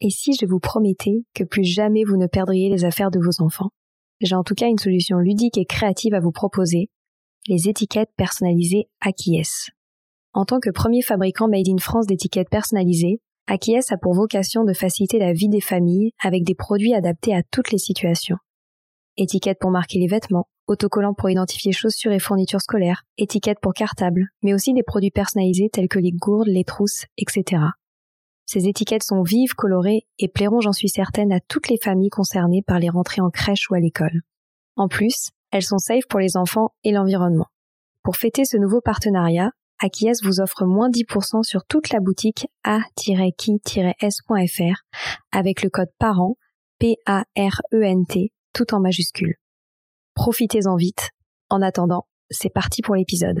Et si je vous promettais que plus jamais vous ne perdriez les affaires de vos enfants J'ai en tout cas une solution ludique et créative à vous proposer, les étiquettes personnalisées Akies. En tant que premier fabricant made in France d'étiquettes personnalisées, Akies a pour vocation de faciliter la vie des familles avec des produits adaptés à toutes les situations. Étiquettes pour marquer les vêtements, autocollants pour identifier chaussures et fournitures scolaires, étiquettes pour cartables, mais aussi des produits personnalisés tels que les gourdes, les trousses, etc. Ces étiquettes sont vives, colorées et plairont, j'en suis certaine, à toutes les familles concernées par les rentrées en crèche ou à l'école. En plus, elles sont safe pour les enfants et l'environnement. Pour fêter ce nouveau partenariat, Akies vous offre moins 10% sur toute la boutique a-qui-s.fr avec le code PARENT, P-A-R-E-N-T, tout en majuscule. Profitez-en vite. En attendant, c'est parti pour l'épisode.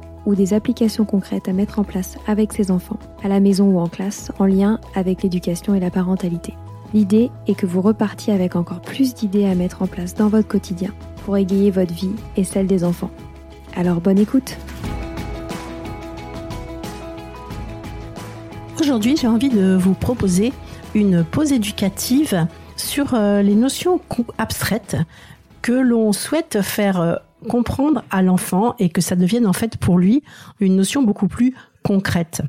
ou des applications concrètes à mettre en place avec ses enfants, à la maison ou en classe, en lien avec l'éducation et la parentalité. L'idée est que vous repartiez avec encore plus d'idées à mettre en place dans votre quotidien pour égayer votre vie et celle des enfants. Alors bonne écoute Aujourd'hui, j'ai envie de vous proposer une pause éducative sur euh, les notions abstraites que l'on souhaite faire euh, comprendre à l'enfant et que ça devienne en fait pour lui une notion beaucoup plus concrète.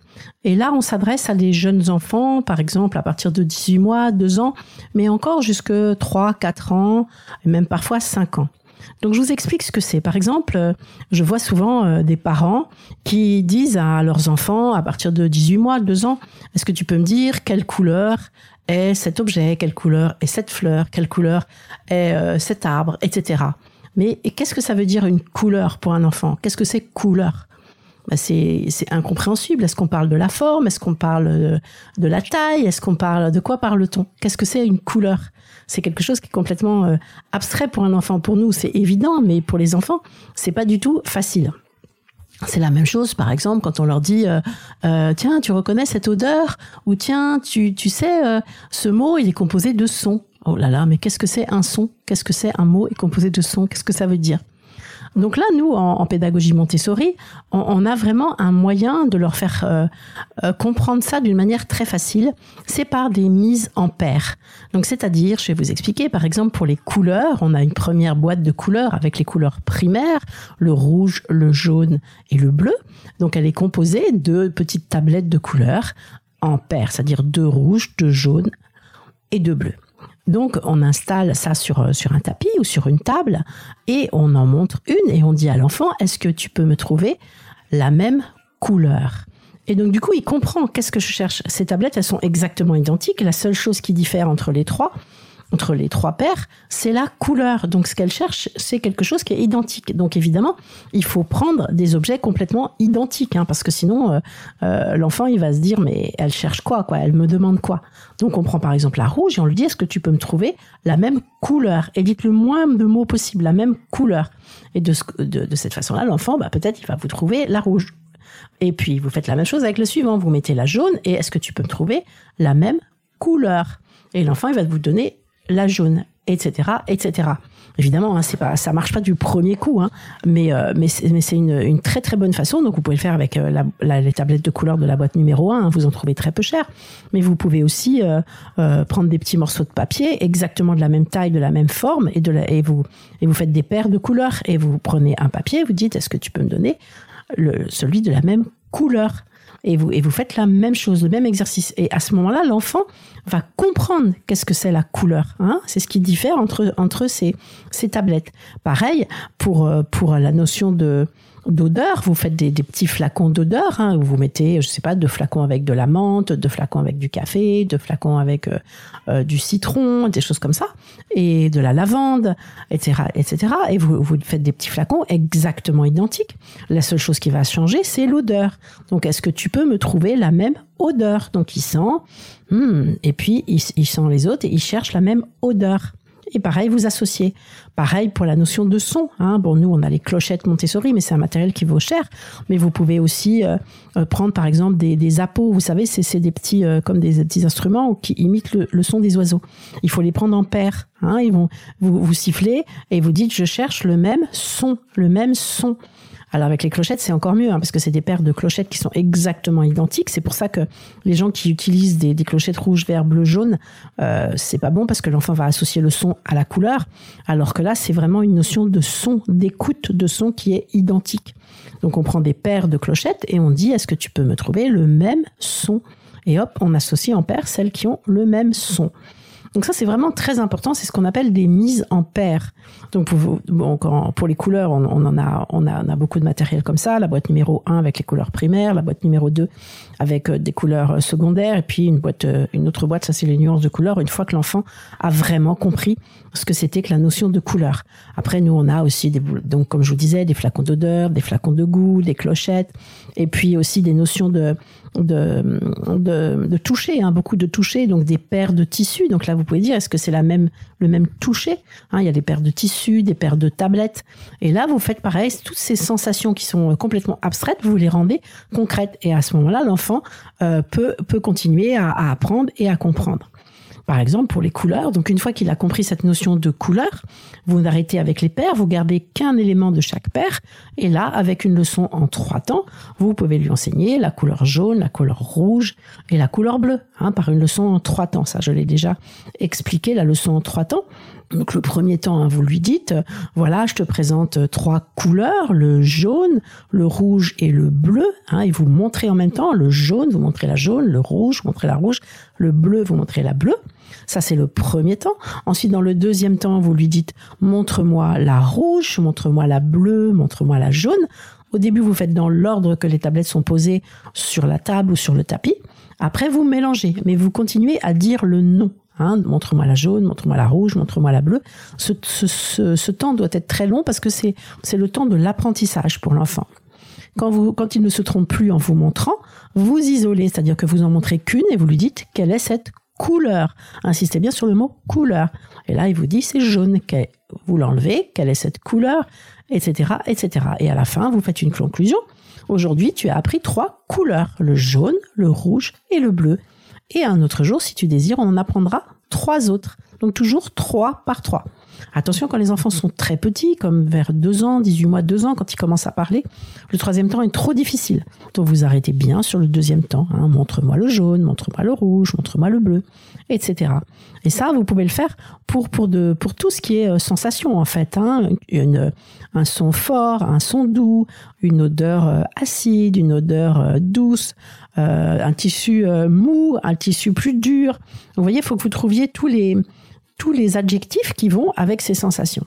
Et là, on s'adresse à des jeunes enfants, par exemple à partir de 18 mois, 2 ans, mais encore jusque 3, 4 ans, et même parfois 5 ans. Donc je vous explique ce que c'est. Par exemple, je vois souvent euh, des parents qui disent à leurs enfants à partir de 18 mois, 2 ans, est-ce que tu peux me dire quelle couleur est cet objet, quelle couleur est cette fleur, quelle couleur est euh, cet arbre, etc. Mais qu'est-ce que ça veut dire une couleur pour un enfant? Qu'est-ce que c'est couleur? Bah c'est, incompréhensible. Est-ce qu'on parle de la forme? Est-ce qu'on parle de, la taille? Est-ce qu'on parle de quoi parle-t-on? Qu'est-ce que c'est une couleur? C'est quelque chose qui est complètement euh, abstrait pour un enfant. Pour nous, c'est évident, mais pour les enfants, c'est pas du tout facile. C'est la même chose, par exemple, quand on leur dit euh, euh, tiens, tu reconnais cette odeur ou tiens, tu, tu sais, ce mot, il est composé de sons. Oh là là, mais qu'est-ce que c'est un son? Qu'est-ce que c'est un mot est composé de sons Qu'est-ce que ça veut dire? Donc là, nous, en, pédagogie Montessori, on, a vraiment un moyen de leur faire euh, euh, comprendre ça d'une manière très facile. C'est par des mises en paire. Donc c'est-à-dire, je vais vous expliquer, par exemple, pour les couleurs, on a une première boîte de couleurs avec les couleurs primaires, le rouge, le jaune et le bleu. Donc elle est composée de petites tablettes de couleurs en paire, c'est-à-dire deux rouges, deux jaunes et deux bleus. Donc on installe ça sur, euh, sur un tapis ou sur une table et on en montre une et on dit à l'enfant, est-ce que tu peux me trouver la même couleur? Et donc du coup, il comprend qu'est-ce que je cherche. Ces tablettes, elles sont exactement identiques. La seule chose qui diffère entre les trois, entre les trois paires, c'est la couleur. Donc ce qu'elle cherche, c'est quelque chose qui est identique. Donc évidemment, il faut prendre des objets complètement identiques, hein, parce que sinon, euh, euh, l'enfant, il va se dire, mais elle cherche quoi, quoi? Elle me demande quoi? Donc on prend par exemple la rouge et on lui dit, est-ce que tu peux me trouver la même couleur? Et dites le moins de mots possible, la même couleur. Et de, de, de cette façon-là, l'enfant, bah, peut-être, il va vous trouver la rouge. Et puis, vous faites la même chose avec le suivant. Vous mettez la jaune et est-ce que tu peux me trouver la même couleur? Et l'enfant, il va vous donner la jaune, etc., etc. Évidemment, hein, c'est pas, ça marche pas du premier coup, hein, mais euh, mais c'est une, une, très très bonne façon. Donc vous pouvez le faire avec euh, la, les tablettes de couleur de la boîte numéro 1, hein, vous en trouvez très peu cher. Mais vous pouvez aussi euh, euh, prendre des petits morceaux de papier exactement de la même taille, de la même forme, et de la, et vous et vous faites des paires de couleurs et vous prenez un papier, vous dites est-ce que tu peux me donner le, celui de la même couleur? Et vous, et vous faites la même chose, le même exercice. Et à ce moment-là, l'enfant va comprendre qu'est-ce que c'est la couleur. Hein c'est ce qui diffère entre, entre ces, ces tablettes. Pareil, pour, euh, pour la notion de, d'odeur. Vous faites des, des, petits flacons d'odeur. Hein, vous mettez, je sais pas, deux flacons avec de la menthe, deux flacons avec du café, deux flacons avec euh, euh, du citron, des choses comme ça, et de la lavande, etc., etc. Et vous, vous faites des petits flacons exactement identiques. La seule chose qui va changer, c'est l'odeur. Donc, est-ce que tu peux me trouver la même odeur? Donc, il sent, hmm, et puis il, il sent les autres et il cherche la même odeur. Et pareil, vous associez. Pareil pour la notion de son. Hein. Bon, nous, on a les clochettes Montessori, mais c'est un matériel qui vaut cher. Mais vous pouvez aussi euh, euh prendre, par exemple, des, des. Vous savez, c'est des petits, euh, comme des petits instruments qui imitent le, le, son des oiseaux. Il faut les prendre en paire. Hein. Ils vont vous, vous siffler et vous dites, je cherche le même son, le même son. Alors avec les clochettes, c'est encore mieux, hein, parce que c'est des paires de clochettes qui sont exactement identiques. C'est pour ça que les gens qui utilisent des, clochettes rouge, vert, bleu, jaune, euh, c'est pas bon parce que l'enfant va associer le son à la couleur, alors que là, c'est vraiment une notion de son, d'écoute de son qui est identique. Donc on prend des paires de clochettes et on dit, est-ce que tu peux me trouver le même son? Et hop, on associe en paire celles qui ont le même son. Donc ça, c'est vraiment très important. C'est ce qu'on appelle des mises en paire. Donc pour, bon, quand, pour les couleurs, on, on, en a, on, a, on a beaucoup de matériel comme ça. La boîte numéro 1 avec les couleurs primaires, la boîte numéro 2 avec euh, des couleurs euh, secondaires, et puis une boîte, euh, une autre boîte, ça c'est les nuances de couleurs. Une fois que l'enfant a vraiment compris ce que c'était que la notion de couleur. Après, nous, on a aussi des, donc comme je vous disais, des flacons d'odeur, des flacons de goût, des clochettes, et puis aussi des notions de de, de, de toucher, hein, beaucoup de toucher, donc des paires de tissus. Donc là, vous pouvez dire, est-ce que c'est la même, le même toucher hein, Il y a des paires de tissus, des paires de tablettes. Et là, vous faites pareil, toutes ces sensations qui sont complètement abstraites, vous les rendez concrètes. Et à ce moment-là, l'enfant euh, peut, peut continuer à, à apprendre et à comprendre par exemple pour les couleurs. Donc une fois qu'il a compris cette notion de couleur, vous n'arrêtez avec les paires, vous gardez qu'un élément de chaque paire, et là, avec une leçon en trois temps, vous pouvez lui enseigner la couleur jaune, la couleur rouge et la couleur bleue, hein, par une leçon en trois temps. Ça, je l'ai déjà expliqué, la leçon en trois temps. Donc le premier temps, hein, vous lui dites, voilà, je te présente trois couleurs, le jaune, le rouge et le bleu. Hein, et vous montrez en même temps le jaune, vous montrez la jaune, le rouge, vous montrez la rouge, le bleu, vous montrez la bleue. Ça, c'est le premier temps. Ensuite, dans le deuxième temps, vous lui dites, montre-moi la rouge, montre-moi la bleue, montre-moi la jaune. Au début, vous faites dans l'ordre que les tablettes sont posées sur la table ou sur le tapis. Après, vous mélangez, mais vous continuez à dire le nom. Hein, montre-moi la jaune, montre-moi la rouge, montre-moi la bleue. Ce, ce, temps doit être très long parce que c'est le temps de l'apprentissage pour l'enfant. Quand, vous, quand il ne se trompe plus en vous montrant, vous isolez, c'est-à-dire que vous en montrez qu'une et vous lui dites quelle est cette couleur. Insistez bien sur le mot couleur. Et là, il vous dit c'est jaune. Vous l'enlevez, quelle est cette couleur, etc., etc. Et à la fin, vous faites une conclusion. Aujourd'hui, tu as appris trois couleurs le jaune, le rouge et le bleu. Et un autre jour, si tu désires, on en apprendra trois autres. Donc toujours trois par trois. Attention, quand les enfants sont très petits, comme vers 2 ans, 18 mois, 2 ans, quand ils commencent à parler, le troisième temps est trop difficile. Donc vous arrêtez bien sur le deuxième temps. Hein. Montre-moi le jaune, montre-moi le rouge, montre-moi le bleu, etc. Et ça, vous pouvez le faire pour, pour, de, pour tout ce qui est euh, sensation, en fait. Hein. Une, un son fort, un son doux, une odeur euh, acide, une odeur euh, douce, euh, un tissu euh, mou, un tissu plus dur. Vous voyez, il faut que vous trouviez tous les, tous les adjectifs qui vont avec ces sensations.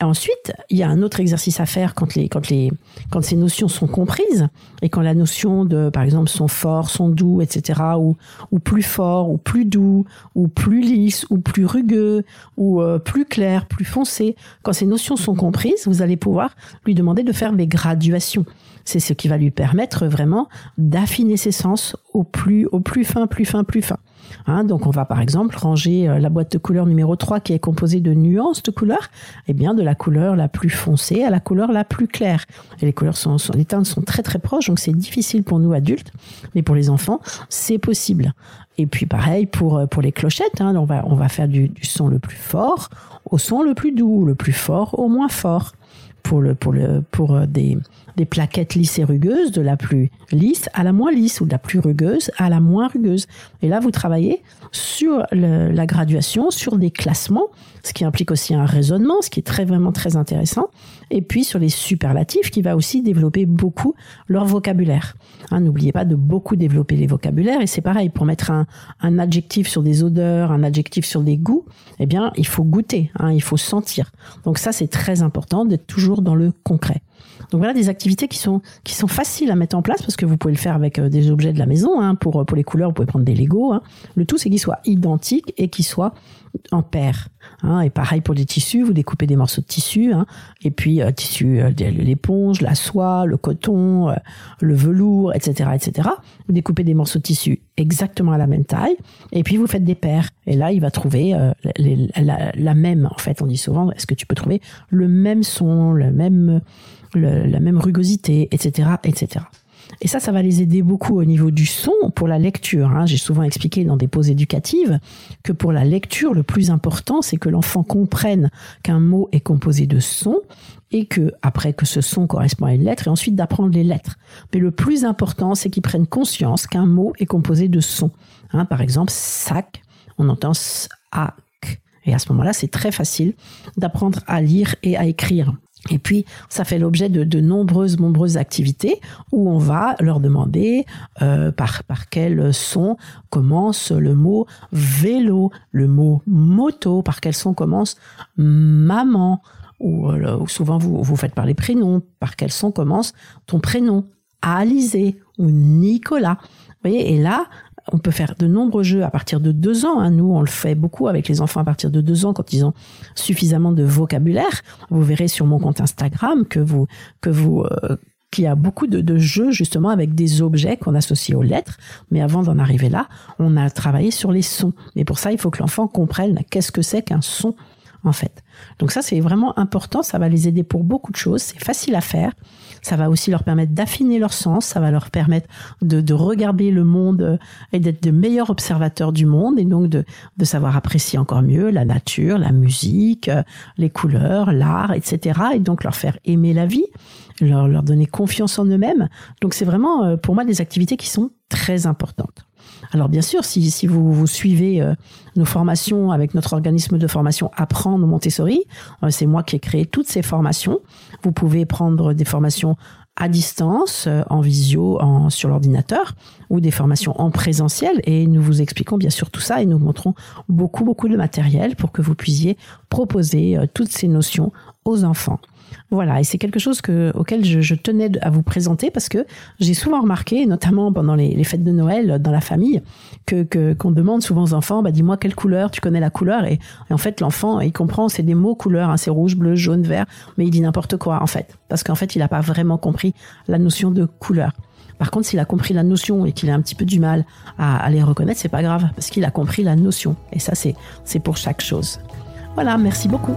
Et ensuite, il y a un autre exercice à faire quand, les, quand, les, quand ces notions sont comprises et quand la notion de, par exemple, sont fort, sont doux, etc., ou, ou plus fort, ou plus doux, ou plus lisse, ou plus rugueux, ou euh, plus clair, plus foncé. Quand ces notions sont comprises, vous allez pouvoir lui demander de faire des graduations. C'est ce qui va lui permettre vraiment d'affiner ses sens au plus, au plus fin, plus fin, plus fin. Hein, donc on va par exemple ranger euh, la boîte de couleur numéro 3 qui est composée de nuances de couleurs, et eh bien de la couleur la plus foncée à la couleur la plus claire. Et les couleurs sont, les teintes sont très très proches, donc c'est difficile pour nous adultes, mais pour les enfants, c'est possible. Et puis pareil pour euh, pour les clochettes, hein, on va on va faire du, du son le plus fort au son le plus doux, le plus fort au moins fort pour le pour le pour euh, des des plaquettes lisses et rugueuses, de la plus lisse à la moins lisse, ou de la plus rugueuse à la moins rugueuse. Et là, vous travaillez sur la graduation, sur des classements, ce qui implique aussi un raisonnement, ce qui est très vraiment très intéressant, et puis sur les superlatifs, qui va aussi développer beaucoup leur vocabulaire. Hein, N'oubliez pas de beaucoup développer les vocabulaires, et c'est pareil, pour mettre un, adjectif sur des odeurs, un adjectif sur des goûts, eh bien, il faut goûter, hein, il faut sentir. Donc ça, c'est très important d'être toujours dans le concret. Donc voilà des activités qui sont qui sont faciles à mettre en place parce que vous pouvez le faire avec euh, des objets de la maison. Hein, pour pour les couleurs, vous pouvez prendre des Lego. Hein. Le tout c'est qu'ils soient identiques et qu'ils soient en paire. Hein. Et pareil pour les tissus, vous découpez des morceaux de tissu. Hein. Et puis euh, tissu, euh, l'éponge, la soie, le coton, euh, le velours, etc., etc. Vous découpez des morceaux de tissu exactement à la même taille. Et puis vous faites des paires. Et là, il va trouver la, la, même. En fait, on dit souvent, est-ce que tu peux trouver le même son, le même la même rugosité, etc., etc. Et ça, ça va les aider beaucoup au niveau du son pour la lecture. Hein. J'ai souvent expliqué dans des pauses éducatives que pour la lecture, le plus important, c'est que l'enfant comprenne qu'un mot est composé de sons et que après que ce son correspond à une lettre et ensuite d'apprendre les lettres. Mais le plus important, c'est qu'ils prennent conscience qu'un mot est composé de sons. Hein, par exemple, sac, on entend sac. Et à ce moment-là, c'est très facile d'apprendre à lire et à écrire. Et puis, ça fait l'objet de, de, nombreuses, nombreuses activités où on va leur demander euh, par, par quel son commence le mot vélo, le mot moto, par quel son commence maman, ou, euh, souvent vous, vous faites par les prénoms, par quel son commence ton prénom, Alizé ou Nicolas. Vous voyez, et là, on peut faire de nombreux jeux à partir de deux ans. Hein. Nous, on le fait beaucoup avec les enfants à partir de deux ans quand ils ont suffisamment de vocabulaire. Vous verrez sur mon compte Instagram que vous que vous euh, qu'il y a beaucoup de, de, jeux justement avec des objets qu'on associe aux lettres. Mais avant d'en arriver là, on a travaillé sur les sons. Mais pour ça, il faut que l'enfant comprenne qu'est-ce que c'est qu'un son en fait. Donc ça, c'est vraiment important. Ça va les aider pour beaucoup de choses. C'est facile à faire. Ça va aussi leur permettre d'affiner leur sens, ça va leur permettre de, de regarder le monde euh, et d'être de meilleurs observateurs du monde et donc de, de savoir apprécier encore mieux la nature, la musique, euh, les couleurs, l'art, etc. Et donc leur faire aimer la vie, leur, leur donner confiance en eux-mêmes. Donc c'est vraiment euh, pour moi des activités qui sont très importantes. Alors bien sûr, si, si vous, vous suivez nos formations avec notre organisme de formation Apprendre Montessori, c'est moi qui ai créé toutes ces formations. Vous pouvez prendre des formations à distance, euh, en visio, en, sur l'ordinateur, ou des formations en présentiel. Et nous vous expliquons bien sûr tout ça et nous montrons beaucoup, beaucoup de matériel pour que vous puissiez proposer euh, toutes ces notions aux enfants. Voilà, et c'est quelque chose que, auquel je, tenais à vous présenter parce que j'ai souvent remarqué, notamment pendant les, fêtes de Noël dans la famille, que qu'on demande souvent aux enfants, bah dis-moi quelle couleur, tu connais la couleur, et, en fait l'enfant il comprend, c'est des mots couleurs, hein, c'est rouge, bleu, jaune, vert, mais il dit n'importe quoi en fait, parce qu'en fait il n'a pas vraiment compris la notion de couleur. Par contre, s'il a compris la notion et qu'il a un petit peu du mal à, à les reconnaître, c'est pas grave, parce qu'il a compris la notion. Et ça, c'est pour chaque chose. Voilà, merci beaucoup.